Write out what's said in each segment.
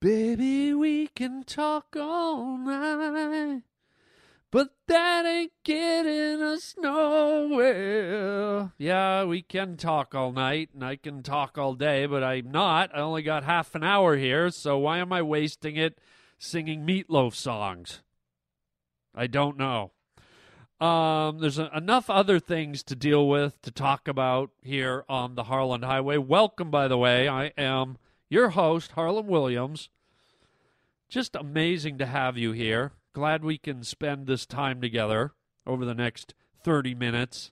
Baby, we can talk all night, but that ain't getting us nowhere. Yeah, we can talk all night, and I can talk all day, but I'm not. I only got half an hour here, so why am I wasting it singing meatloaf songs? I don't know. Um, there's a, enough other things to deal with to talk about here on the Harland Highway. Welcome, by the way. I am your host, Harland Williams. Just amazing to have you here. Glad we can spend this time together over the next 30 minutes.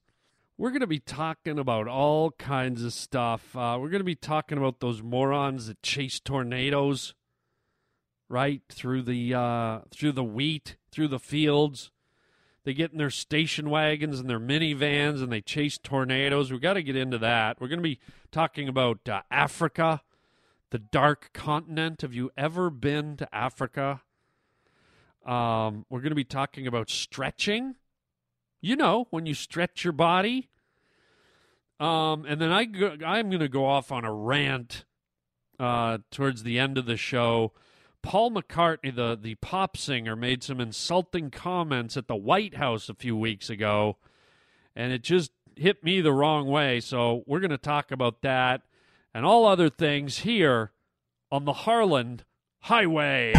We're going to be talking about all kinds of stuff. Uh, we're going to be talking about those morons that chase tornadoes right through the uh, through the wheat, through the fields they get in their station wagons and their minivans and they chase tornadoes. We've got to get into that. We're going to be talking about uh, Africa, the dark continent. Have you ever been to Africa? Um, we're going to be talking about stretching. You know, when you stretch your body. Um, and then I go, I'm going to go off on a rant uh, towards the end of the show Paul McCartney, the, the pop singer, made some insulting comments at the White House a few weeks ago, and it just hit me the wrong way. So we're going to talk about that and all other things here on the Harland Highway.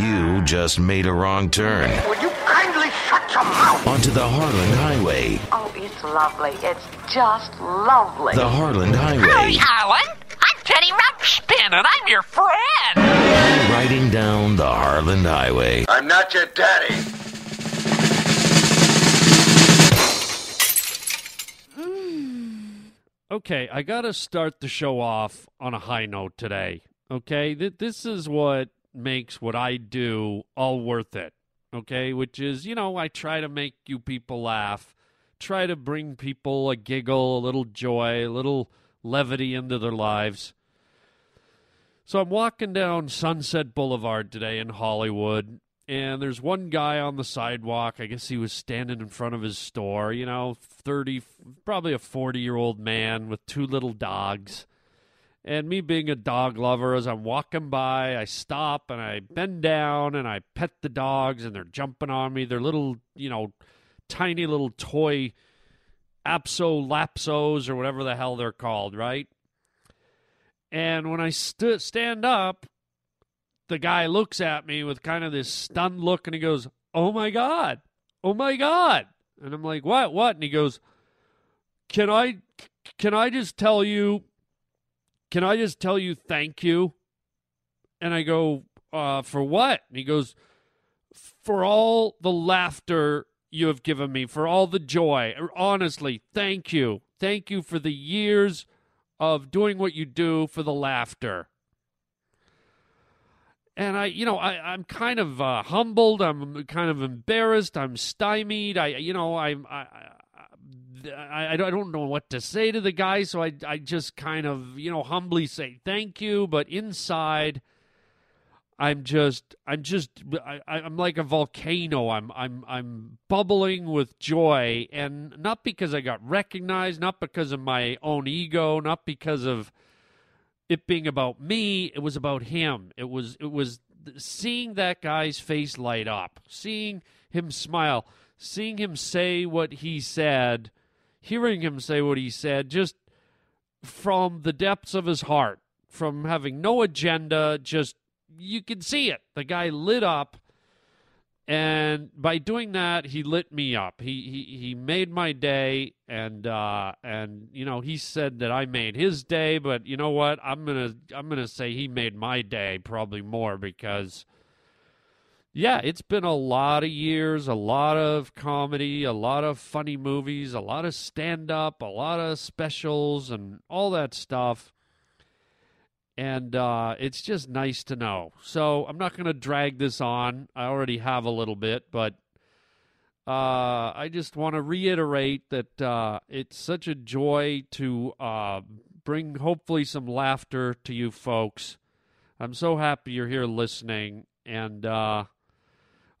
you just made a wrong turn. Will you kindly shut your mouth? Onto the Harland Highway. Oh, it's lovely. It's just lovely. The Harland Highway. Howdy, Harland. I'm Teddy Ruxpin, and I'm your friend. Riding down the Harland Highway. I'm not your daddy. Okay, I got to start the show off on a high note today. Okay, Th- this is what makes what I do all worth it. Okay, which is, you know, I try to make you people laugh, try to bring people a giggle, a little joy, a little levity into their lives. So I'm walking down Sunset Boulevard today in Hollywood, and there's one guy on the sidewalk. I guess he was standing in front of his store, you know, 30, probably a 40 year old man with two little dogs. And me being a dog lover, as I'm walking by, I stop and I bend down and I pet the dogs, and they're jumping on me. They're little, you know, tiny little toy apso lapsos or whatever the hell they're called, right? And when I st- stand up, the guy looks at me with kind of this stunned look and he goes, Oh my God. Oh my God. And I'm like, What? What? And he goes, Can I can I just tell you can I just tell you thank you? And I go, uh, for what? And he goes, for all the laughter you have given me, for all the joy. Honestly, thank you. Thank you for the years of doing what you do for the laughter. And I, you know, I, I'm kind of uh, humbled. I'm kind of embarrassed. I'm stymied. I, you know, I'm, I, I, I don't know what to say to the guy, so I, I just kind of, you know, humbly say thank you. But inside, I'm just, I'm just, I, I'm like a volcano. I'm, I'm, I'm bubbling with joy, and not because I got recognized, not because of my own ego, not because of it being about me. It was about him. It was, it was seeing that guy's face light up, seeing him smile, seeing him say what he said hearing him say what he said just from the depths of his heart, from having no agenda, just you can see it. The guy lit up. And by doing that, he lit me up. He he, he made my day, and uh, and you know he said that I made his day. But you know what? I'm gonna I'm gonna say he made my day probably more because yeah, it's been a lot of years, a lot of comedy, a lot of funny movies, a lot of stand up, a lot of specials, and all that stuff. And uh, it's just nice to know. So I'm not going to drag this on. I already have a little bit, but uh, I just want to reiterate that uh, it's such a joy to uh, bring hopefully some laughter to you folks. I'm so happy you're here listening. And uh,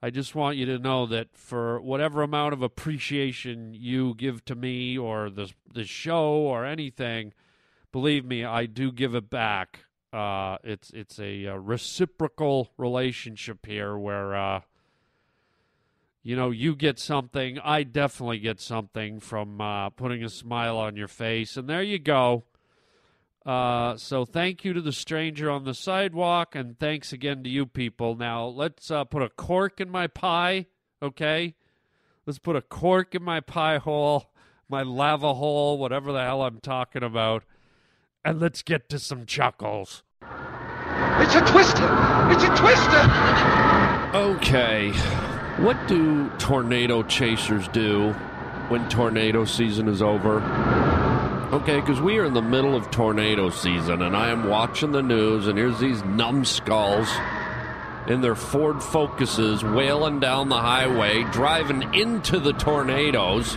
I just want you to know that for whatever amount of appreciation you give to me or the the show or anything, believe me, I do give it back. Uh, it's it's a, uh reciprocal relationship here where uh, you know you get something, I definitely get something from uh, putting a smile on your face, and there you go. Uh, so thank you to the stranger on the sidewalk, and thanks again to you people. Now let's uh, put a cork in my pie, okay? Let's put a cork in my pie hole, my lava hole, whatever the hell I'm talking about, and let's get to some chuckles. It's a twister! It's a twister! Okay. What do tornado chasers do when tornado season is over? Okay, because we are in the middle of tornado season, and I am watching the news, and here's these numbskulls in their Ford Focuses wailing down the highway, driving into the tornadoes.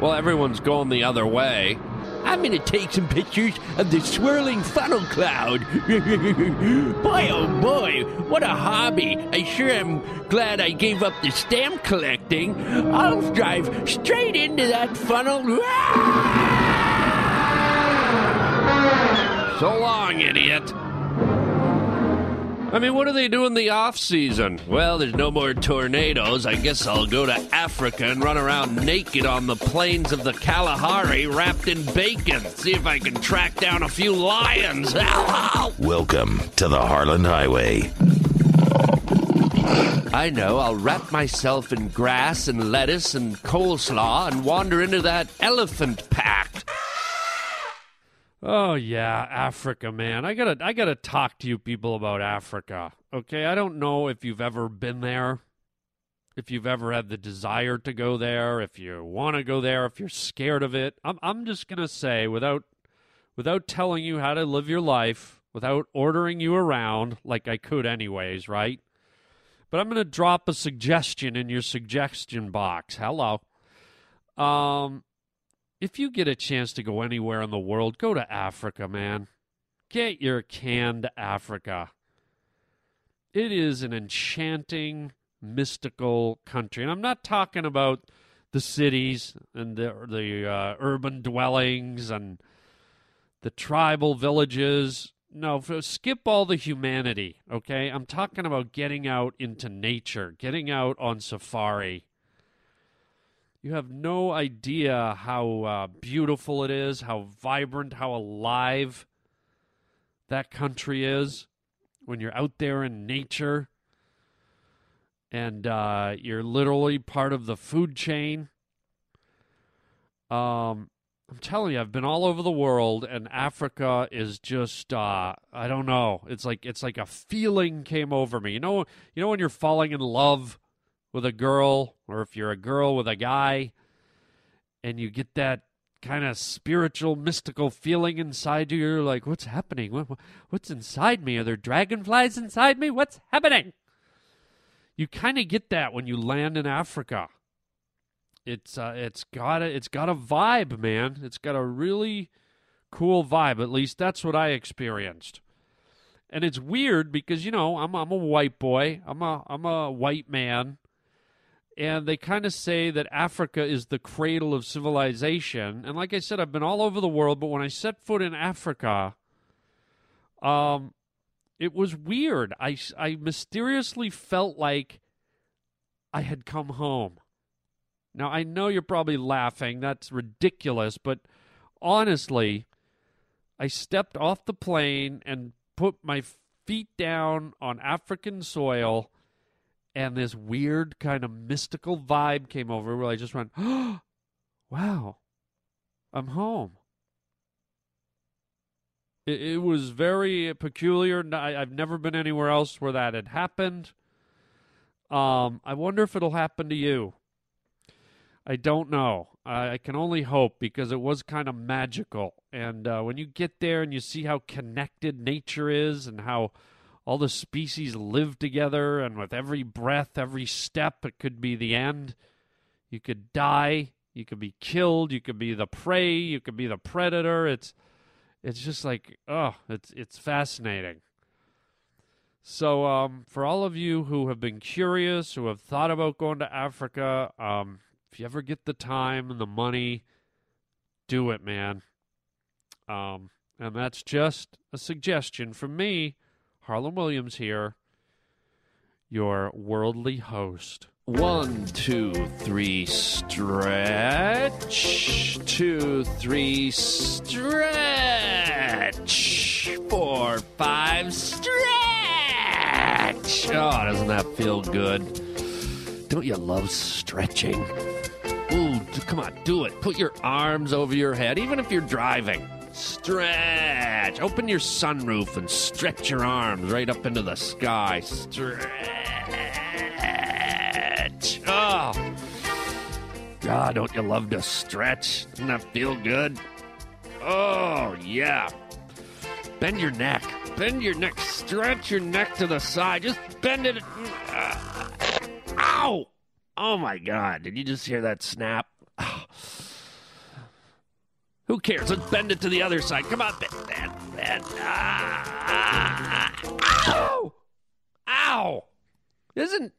Well, everyone's going the other way. I'm going to take some pictures of the swirling funnel cloud. boy, oh boy, what a hobby. I sure am glad I gave up the stamp collecting. I'll drive straight into that funnel. So long, idiot. I mean, what do they do in the off season? Well, there's no more tornadoes. I guess I'll go to Africa and run around naked on the plains of the Kalahari wrapped in bacon. See if I can track down a few lions. Welcome to the Harland Highway. I know. I'll wrap myself in grass and lettuce and coleslaw and wander into that elephant pact. Oh yeah, Africa, man. I gotta I gotta talk to you people about Africa. Okay, I don't know if you've ever been there, if you've ever had the desire to go there, if you want to go there, if you're scared of it. I'm I'm just gonna say without without telling you how to live your life, without ordering you around like I could anyways, right? But I'm gonna drop a suggestion in your suggestion box. Hello. Um if you get a chance to go anywhere in the world, go to Africa, man. Get your canned Africa. It is an enchanting, mystical country. And I'm not talking about the cities and the, the uh, urban dwellings and the tribal villages. No, skip all the humanity, okay? I'm talking about getting out into nature, getting out on safari. You have no idea how uh, beautiful it is, how vibrant, how alive that country is when you're out there in nature and uh, you're literally part of the food chain. Um, I'm telling you, I've been all over the world, and Africa is just uh, I don't know. It's like it's like a feeling came over me. You know, you know when you're falling in love with a girl, or if you're a girl with a guy, and you get that kind of spiritual, mystical feeling inside you. You're like, what's happening? What, what- what's inside me? Are there dragonflies inside me? What's happening? You kind of get that when you land in Africa. It's uh, it's got a it's got a vibe, man. It's got a really cool vibe. At least that's what I experienced. And it's weird because you know I'm I'm a white boy. I'm a I'm a white man and they kind of say that Africa is the cradle of civilization. And like I said, I've been all over the world, but when I set foot in Africa, um, it was weird. I I mysteriously felt like I had come home. Now I know you're probably laughing. That's ridiculous, but honestly, I stepped off the plane and put my feet down on African soil and this weird kind of mystical vibe came over where I just went, oh, wow, I'm home. It, it was very peculiar. I've never been anywhere else where that had happened. Um, I wonder if it'll happen to you. I don't know. I, I can only hope because it was kind of magical. And uh, when you get there and you see how connected nature is and how all the species live together, and with every breath, every step, it could be the end. You could die. You could be killed. You could be the prey. You could be the predator. It's, it's just like, oh, it's it's fascinating. So, um, for all of you who have been curious, who have thought about going to Africa, um, if you ever get the time and the money, do it, man. Um, and that's just a suggestion from me, Harland Williams here, your worldly host. One, two, three, stretch. Two, three, stretch. Four, five, stretch. Oh, doesn't that feel good? Don't you love stretching? Ooh, come on, do it. Put your arms over your head, even if you're driving. Stretch. Open your sunroof and stretch your arms right up into the sky. Stretch. Oh. God, don't you love to stretch? Doesn't that feel good? Oh, yeah. Bend your neck. Bend your neck. Stretch your neck to the side. Just bend it. Ow! Oh my God! Did you just hear that snap? Who cares? Let's bend it to the other side. Come on, bend, bend, bend. Ah, ow! Ow! Isn't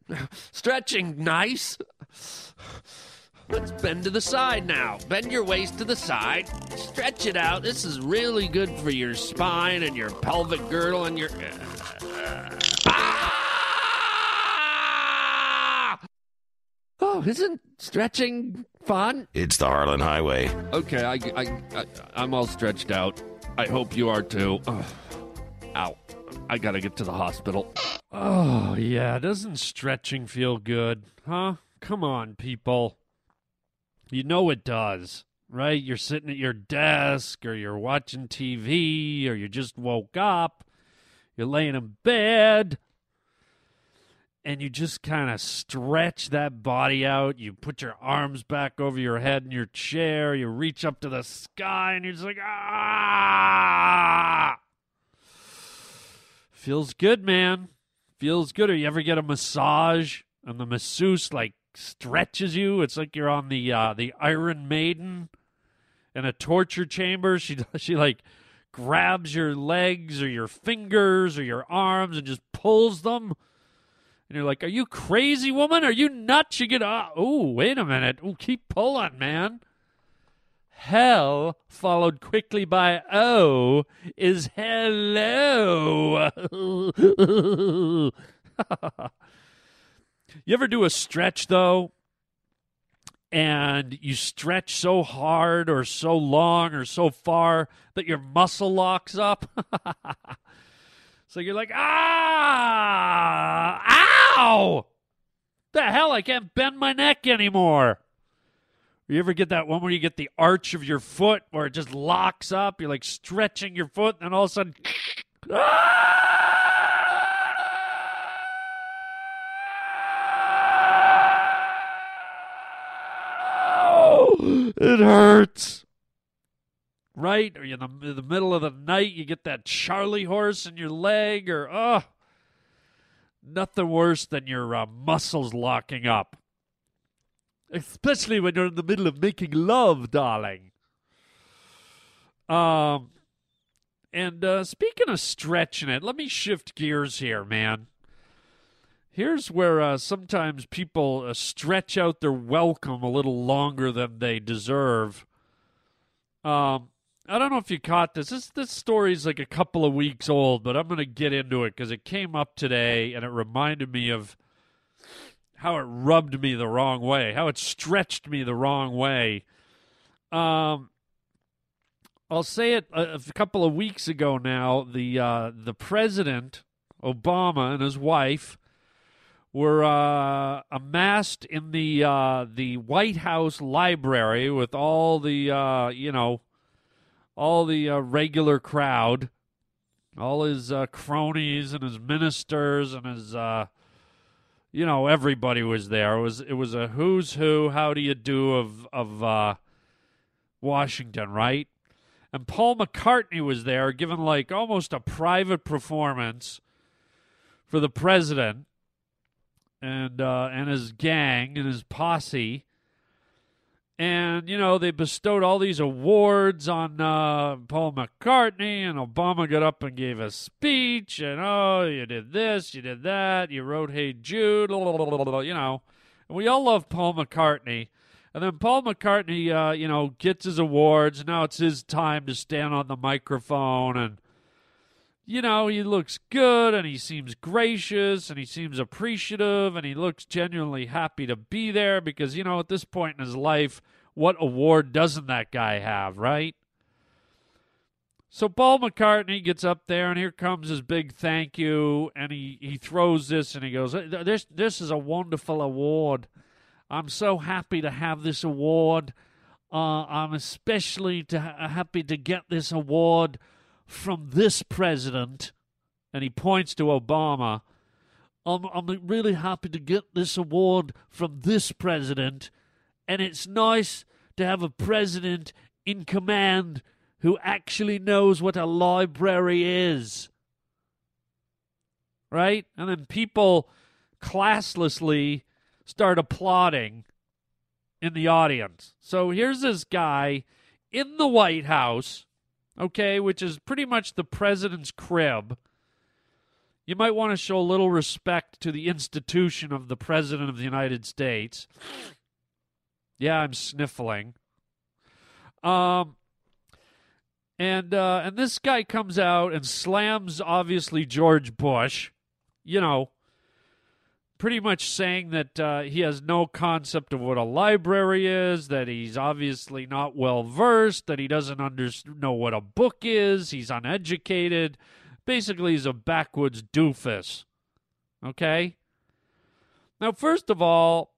stretching nice? Let's bend to the side now. Bend your waist to the side. Stretch it out. This is really good for your spine and your pelvic girdle and your. Ah! Oh, isn't stretching fun? It's the Harland Highway. Okay, I, I, I, I'm all stretched out. I hope you are too. Ugh. Ow. I gotta get to the hospital. Oh, yeah, doesn't stretching feel good, huh? Come on, people. You know it does, right? You're sitting at your desk, or you're watching TV, or you just woke up, you're laying in bed, and you just kind of stretch that body out. You put your arms back over your head in your chair, you reach up to the sky, and you're just like, ah! Feels good, man. Feels good. Or you ever get a massage and the masseuse like stretches you? It's like you're on the uh, the Iron Maiden in a torture chamber. She she like grabs your legs or your fingers or your arms and just pulls them. And you're like, "Are you crazy, woman? Are you nuts? You get uh, oh, wait a minute. Oh, keep pulling, man." Hell followed quickly by O is hello. you ever do a stretch though? And you stretch so hard or so long or so far that your muscle locks up. so you're like, ah, ow! The hell, I can't bend my neck anymore. You ever get that one where you get the arch of your foot where it just locks up? You're like stretching your foot, and then all of a sudden, it hurts. Right? Or in the, in the middle of the night, you get that Charlie horse in your leg, or oh, nothing worse than your uh, muscles locking up. Especially when you're in the middle of making love, darling. Um, and uh, speaking of stretching it, let me shift gears here, man. Here's where uh, sometimes people uh, stretch out their welcome a little longer than they deserve. Um, I don't know if you caught this. This this story's like a couple of weeks old, but I'm going to get into it because it came up today and it reminded me of how it rubbed me the wrong way, how it stretched me the wrong way. Um, I'll say it a, a couple of weeks ago now. The uh, the president Obama and his wife were uh, amassed in the uh, the White House library with all the uh, you know all the uh, regular crowd, all his uh, cronies and his ministers and his uh, you know everybody was there. It was it was a who's who, how do you do of of uh, Washington, right? And Paul McCartney was there, giving like almost a private performance for the president and uh, and his gang and his posse. And you know they bestowed all these awards on uh, Paul McCartney, and Obama got up and gave a speech, and oh, you did this, you did that, you wrote "Hey Jude," you know, and we all love Paul McCartney. And then Paul McCartney, uh, you know, gets his awards. Now it's his time to stand on the microphone and you know, he looks good and he seems gracious and he seems appreciative and he looks genuinely happy to be there because, you know, at this point in his life, what award doesn't that guy have, right? So Paul McCartney gets up there and here comes his big thank you and he, he throws this and he goes, This this is a wonderful award. I'm so happy to have this award. Uh, I'm especially to ha- happy to get this award from this president, and he points to Obama. I'm, I'm really happy to get this award from this president, and it's nice to have a president in command who actually knows what a library is. Right? And then people classlessly start applauding in the audience. So here's this guy in the White House okay, which is pretty much the president's crib, you might want to show a little respect to the institution of the president of the United States. Yeah, I'm sniffling. Um, and uh, and this guy comes out and slams obviously George Bush, you know, pretty much saying that uh, he has no concept of what a library is, that he's obviously not well versed, that he doesn't under- know what a book is, he's uneducated. Basically, he's a backwoods doofus. Okay? Now, first of all,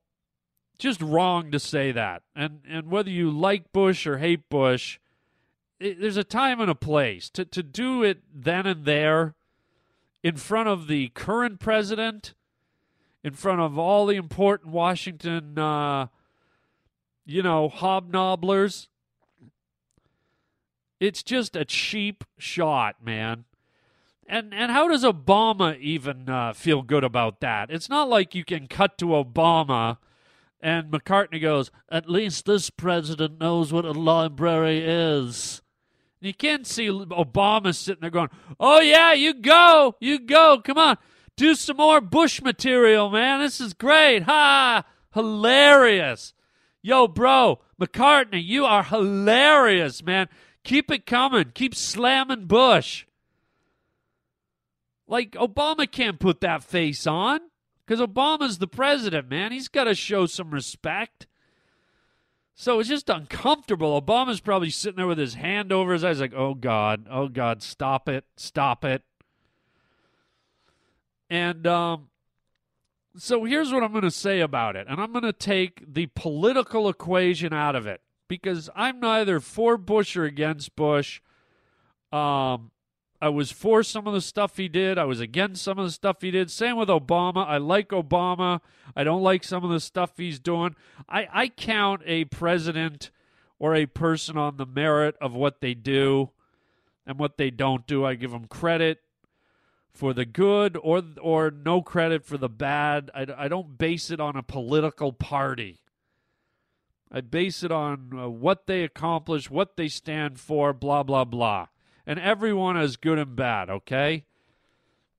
just wrong to say that. And and whether you like Bush or hate Bush, it, there's a time and a place to to do it then and there in front of the current president in front of all the important Washington, uh, you know, hobnobblers. It's just a cheap shot, man. And and how does Obama even uh, feel good about that? It's not like you can cut to Obama and McCartney goes, "At least this president knows what a library is." You can't see Obama sitting there going, "Oh yeah, you go, you go, come on." Do some more Bush material, man. This is great. Ha! Hilarious. Yo, bro, McCartney, you are hilarious, man. Keep it coming. Keep slamming Bush. Like, Obama can't put that face on because Obama's the president, man. He's got to show some respect. So it's just uncomfortable. Obama's probably sitting there with his hand over his eyes, like, oh, God, oh, God, stop it, stop it. And um, so here's what I'm going to say about it. And I'm going to take the political equation out of it because I'm neither for Bush or against Bush. Um, I was for some of the stuff he did. I was against some of the stuff he did. Same with Obama. I like Obama. I don't like some of the stuff he's doing. I, I count a president or a person on the merit of what they do and what they don't do. I give them credit for the good or or no credit for the bad. I, I don't base it on a political party. I base it on uh, what they accomplish, what they stand for, blah blah blah. And everyone is good and bad, okay?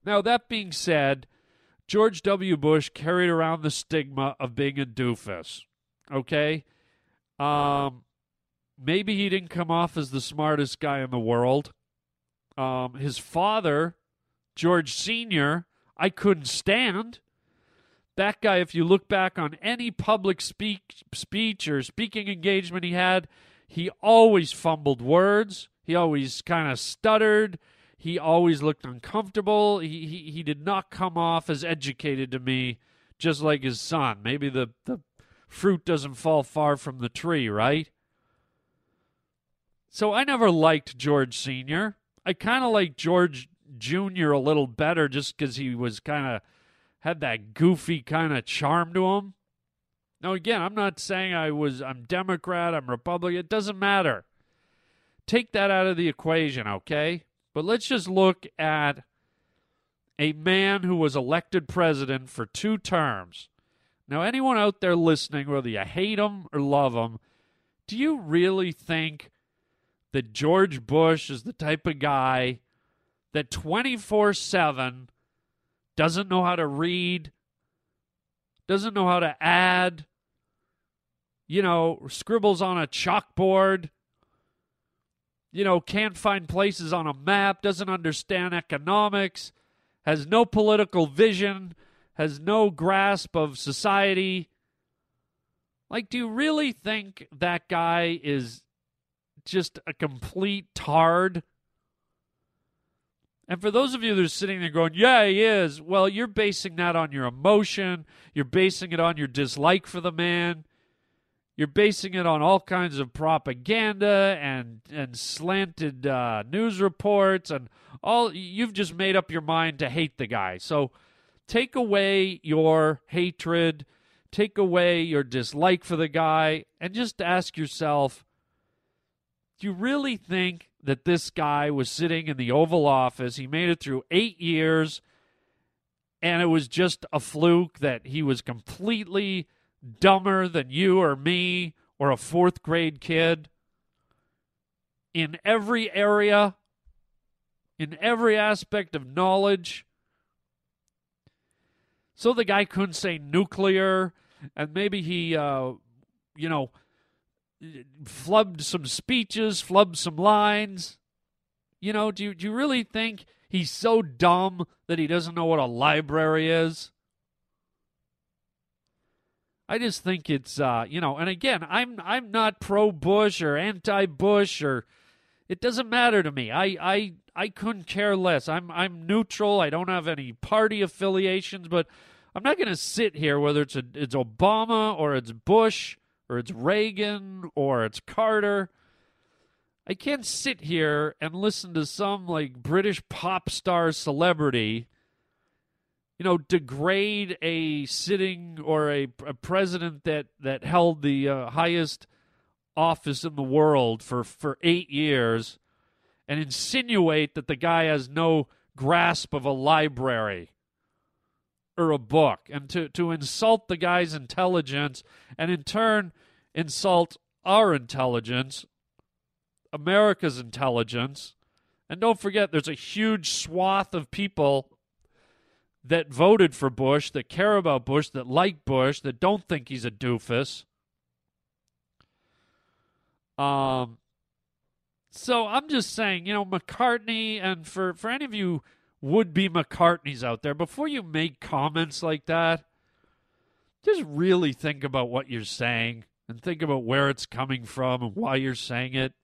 Now that being said, George W. Bush carried around the stigma of being a doofus. Okay? Um maybe he didn't come off as the smartest guy in the world. Um, his father George Sr., I couldn't stand. That guy, if you look back on any public speak, speech or speaking engagement he had, he always fumbled words. He always kind of stuttered. He always looked uncomfortable. He, he, he did not come off as educated to me, just like his son. Maybe the, the fruit doesn't fall far from the tree, right? So I never liked George Sr. I kind of like George Jr. a little better just because he was kind of had that goofy kind of charm to him. Now, again, I'm not saying I was, I'm Democrat, I'm Republican. It doesn't matter. Take that out of the equation, okay? But let's just look at a man who was elected president for two terms. Now, anyone out there listening, whether you hate him or love him, Do you really think that George Bush is the type of guy that 24 7 doesn't know how to read, doesn't know how to add, you know, scribbles on a chalkboard, you know, can't find places on a map, doesn't understand economics, has no political vision, has no grasp of society. Like, do you really think that guy is just a complete tard? And for those of you that are sitting there going, yeah, he is, well, you're basing that on your emotion. You're basing it on your dislike for the man. You're basing it on all kinds of propaganda and, and slanted uh, news reports and all. You've just made up your mind to hate the guy. So take away your hatred, take away your dislike for the guy, and just ask yourself do you really think that this guy was sitting in the Oval Office? He made it through eight years, and it was just a fluke that he was completely dumber than you or me or a fourth grade kid in every area, in every aspect of knowledge. So the guy couldn't say nuclear, and maybe he, uh, you know, flubbed some speeches, flubbed some lines. You know, do you, do you really think he's so dumb that he doesn't know what a library is? I just think it's uh, you know, and again, I'm I'm not pro Bush or anti Bush or it doesn't matter to me. I I I couldn't care less. I'm I'm neutral. I don't have any party affiliations, but I'm not going to sit here whether it's a, it's Obama or it's Bush or it's Reagan or it's Carter. I can't sit here and listen to some like British pop star celebrity, you know, degrade a sitting or a, a president that that held the uh, highest office in the world for for eight years, and insinuate that the guy has no grasp of a library or a book and to, to insult the guy's intelligence and in turn insult our intelligence, America's intelligence. And don't forget, there's a huge swath of people that voted for Bush, that care about Bush, that like Bush, that don't think he's a doofus. Um, so I'm just saying, you know, McCartney, and for, for any of you would be McCartneys out there, before you make comments like that, just really think about what you're saying and think about where it's coming from and why you're saying it.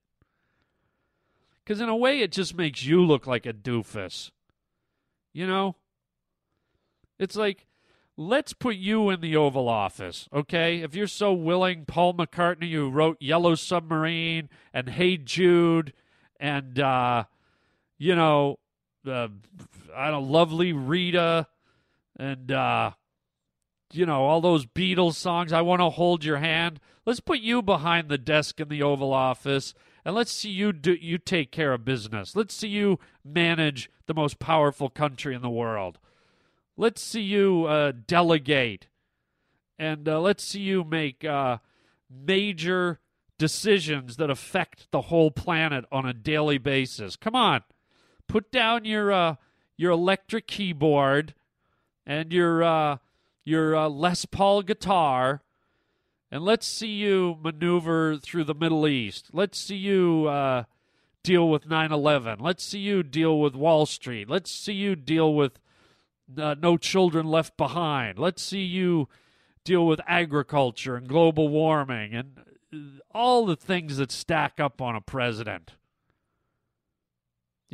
Because in a way, it just makes you look like a doofus. You know? It's like, let's put you in the Oval Office, okay? If you're so willing, Paul McCartney, who wrote Yellow Submarine and Hey Jude and, uh, you know, uh, I don't Lovely Rita, and uh, you know all those Beatles songs. I want to hold your hand. Let's put you behind the desk in the Oval Office, and let's see you do you take care of business. Let's see you manage the most powerful country in the world. Let's see you uh, delegate, and uh, let's see you make uh, major decisions that affect the whole planet on a daily basis. Come on put down your uh, your electric keyboard and your uh, your uh, Les Paul guitar, and let's see you maneuver through the Middle East. Let's see you uh, deal with 9/11. Let's see you deal with Wall Street. Let's see you deal with uh, No Children Left Behind. Let's see you deal with agriculture and global warming and uh, all the things that stack up on a president.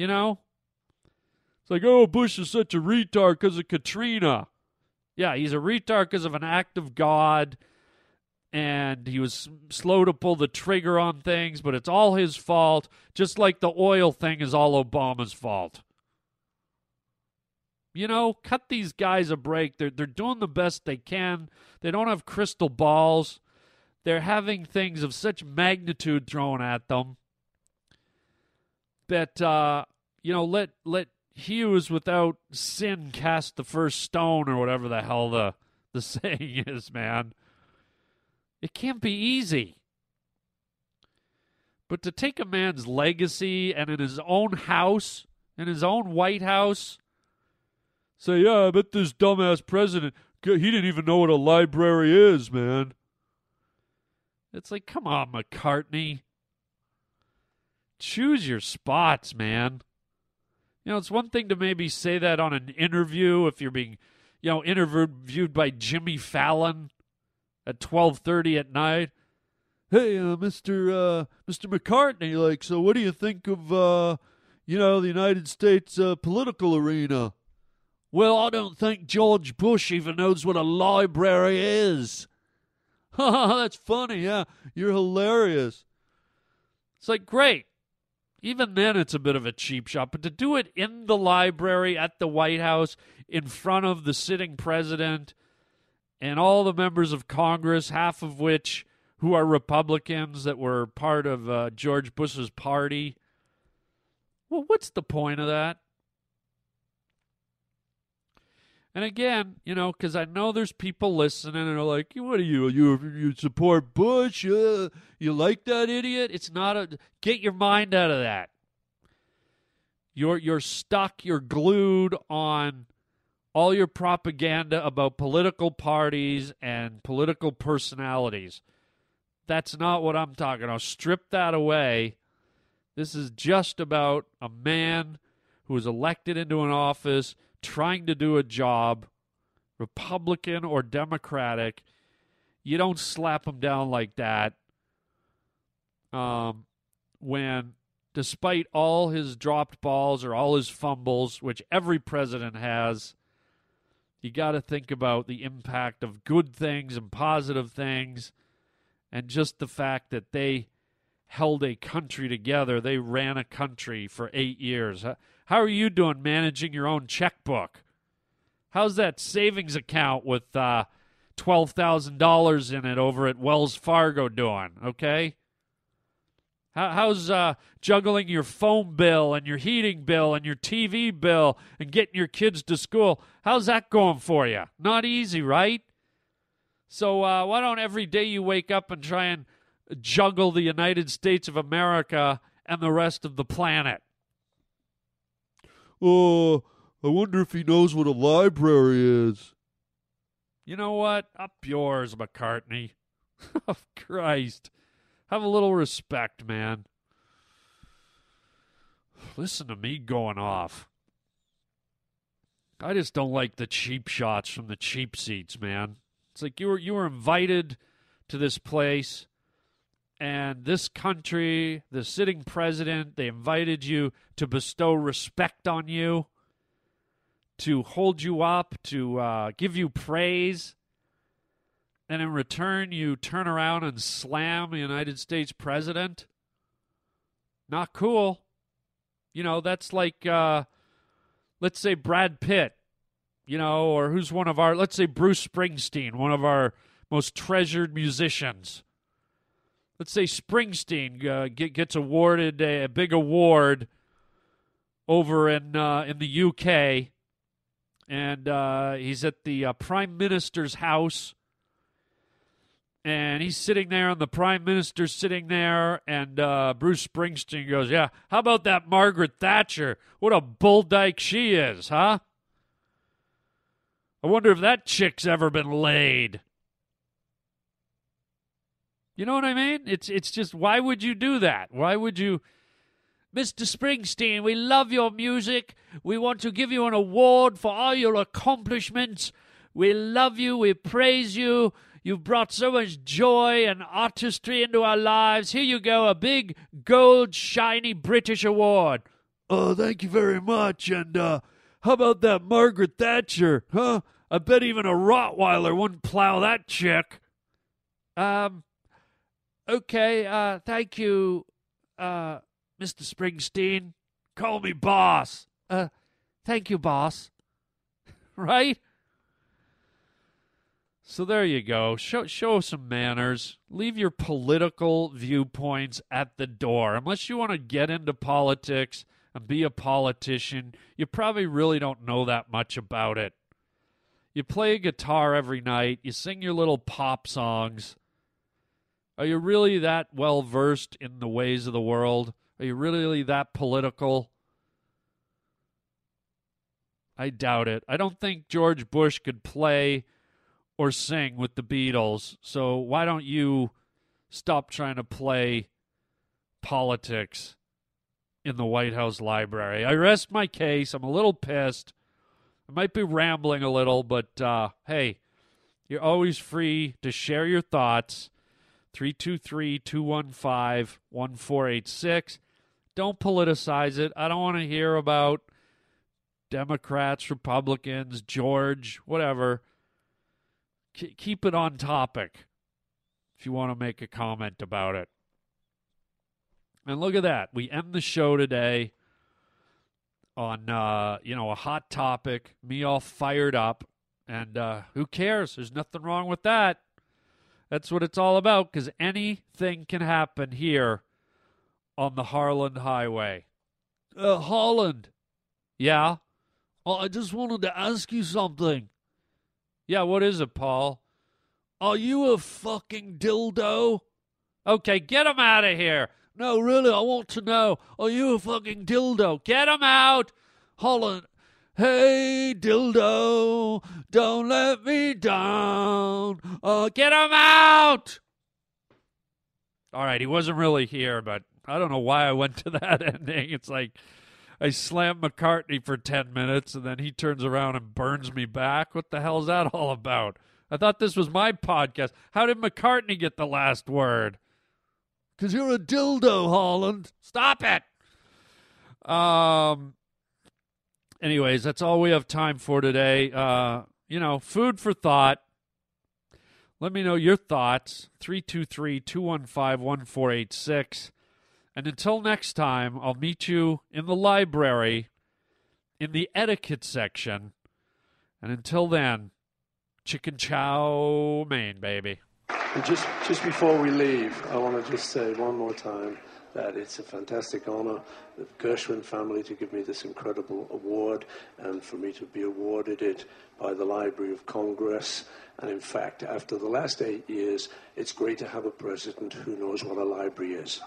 You know? It's like, oh, Bush is such a retard because of Katrina. Yeah, he's a retard because of an act of God, and he was slow to pull the trigger on things, but it's all his fault, just like the oil thing is all Obama's fault. You know, cut these guys a break. They're they're doing the best they can. They don't have crystal balls. They're having things of such magnitude thrown at them that uh, you know let let Hughes without sin cast the first stone or whatever the hell the the saying is, man. It can't be easy. But to take a man's legacy and in his own house, in his own White House, say, yeah, I bet this dumbass president, he didn't even know what a library is, man. It's like, come on, McCartney. Choose your spots, man. You know, it's one thing to maybe say that on an interview if you're being, you know, interviewed by Jimmy Fallon at 12:30 at night. Hey, uh, Mr. Uh, Mr. McCartney, like, so what do you think of, uh, you know, the United States uh, political arena? Well, I don't think George Bush even knows what a library is. Ha ha, That's funny, yeah. You're hilarious. It's like, great. Even then, it's a bit of a cheap shot. But to do it in the library at the White House, in front of the sitting president and all the members of Congress, half of which who are Republicans that were part of uh, George Bush's party. Well, what's the point of that? And again, you know, because I know there's people listening and are like, "What are you? You you support Bush? Uh, you like that idiot?" It's not a get your mind out of that. You're you're stuck. You're glued on all your propaganda about political parties and political personalities. That's not what I'm talking about. Strip that away. This is just about a man who was elected into an office trying to do a job, Republican or Democratic, you don't slap them down like that. Um, when, despite all his dropped balls or all his fumbles, which every president has, you got to think about the impact of good things and positive things, and just the fact that they held a country together. They ran a country for eight years. How are you doing managing your own checkbook? How's that savings account with uh, $12,000 in it over at Wells Fargo doing? Okay. How, how's uh, juggling your phone bill and your heating bill and your TV bill and getting your kids to school? How's that going for you? Not easy, right? So uh, why don't every day you wake up and try and juggle the United States of America and the rest of the planet? Oh, I wonder if he knows what a library is. You know what? Up yours, McCartney. oh, Christ. Have a little respect, man. Listen to me going off. I just don't like the cheap shots from the cheap seats, man. It's like you were you were invited to this place and this country, the sitting president, they invited you to bestow respect on you, to hold you up, to uh, give you praise. And in return, you turn around and slam the United States president. Not cool. You know, that's like, uh, let's say Brad Pitt, you know, or who's one of our, let's say Bruce Springsteen, one of our most treasured musicians let's say Springsteen uh, get, gets awarded a, a, big award over in uh, in the UK, and uh, he's at the uh, Prime Minister's house, and he's sitting there, and the Prime Minister's sitting there, and uh, Bruce Springsteen goes, "Yeah, how about that Margaret Thatcher? What a bull dyke she is, huh?" I wonder if that chick's ever been laid. You know what I mean? It's it's just why would you do that? Why would you Mr. Springsteen, we love your music. We want to give you an award for all your accomplishments. We love you. We praise you. You've brought so much joy and artistry into our lives. Here you go, a big gold shiny British award. Oh, thank you very much. And uh, how about that Margaret Thatcher? Huh? I bet even a Rottweiler wouldn't plow that chick. Um, Okay, uh, thank you, uh, Mr. Springsteen. Call me boss. Uh, thank you, boss. right? So there you go. Show show some manners. Leave your political viewpoints at the door. Unless you want to get into politics and be a politician, you probably really don't know that much about it. You play a guitar every night, you sing your little pop songs, Are you really that well versed in the ways of the world? Are you really that political? I doubt it. I don't think George Bush could play or sing with the Beatles. So why don't you stop trying to play politics in the White House library? I rest my case. I'm a little pissed. I might be rambling a little, but uh, hey, you're always free to share your thoughts. 323 215 1486. Don't politicize it. I don't want to hear about Democrats, Republicans, George, whatever. Keep it on topic if you want to make a comment about it. And look at that. We end the show today on uh, you know, a hot topic, me all fired up, and uh, who cares? There's nothing wrong with that. That's what it's all about because anything can happen here on the Harland Highway. Uh, Holland. Yeah. Oh, I just wanted to ask you something. Yeah, what is it, Paul? Are you a fucking dildo? Okay, get him out of here. No, really, I want to know. Are you a fucking dildo? Get him out. Holland. Hey, dildo, don't let me down. Oh, get him out. All right, he wasn't really here, but I don't know why I went to that ending. It's like I slammed McCartney for 10 minutes and then he turns around and burns me back. What the hell is that all about? I thought this was my podcast. How did McCartney get the last word? Because you're a dildo, Holland. Stop it. Um. Anyways, that's all we have time for today. Uh, you know, food for thought. Let me know your thoughts. 323 215 1486. And until next time, I'll meet you in the library in the etiquette section. And until then, chicken chow mein, baby. And just, just before we leave, I want to just say one more time that it's a fantastic honor, the Gershwin family, to give me this incredible award and for me to be awarded it by the Library of Congress. And in fact, after the last eight years, it's great to have a president who knows what a library is.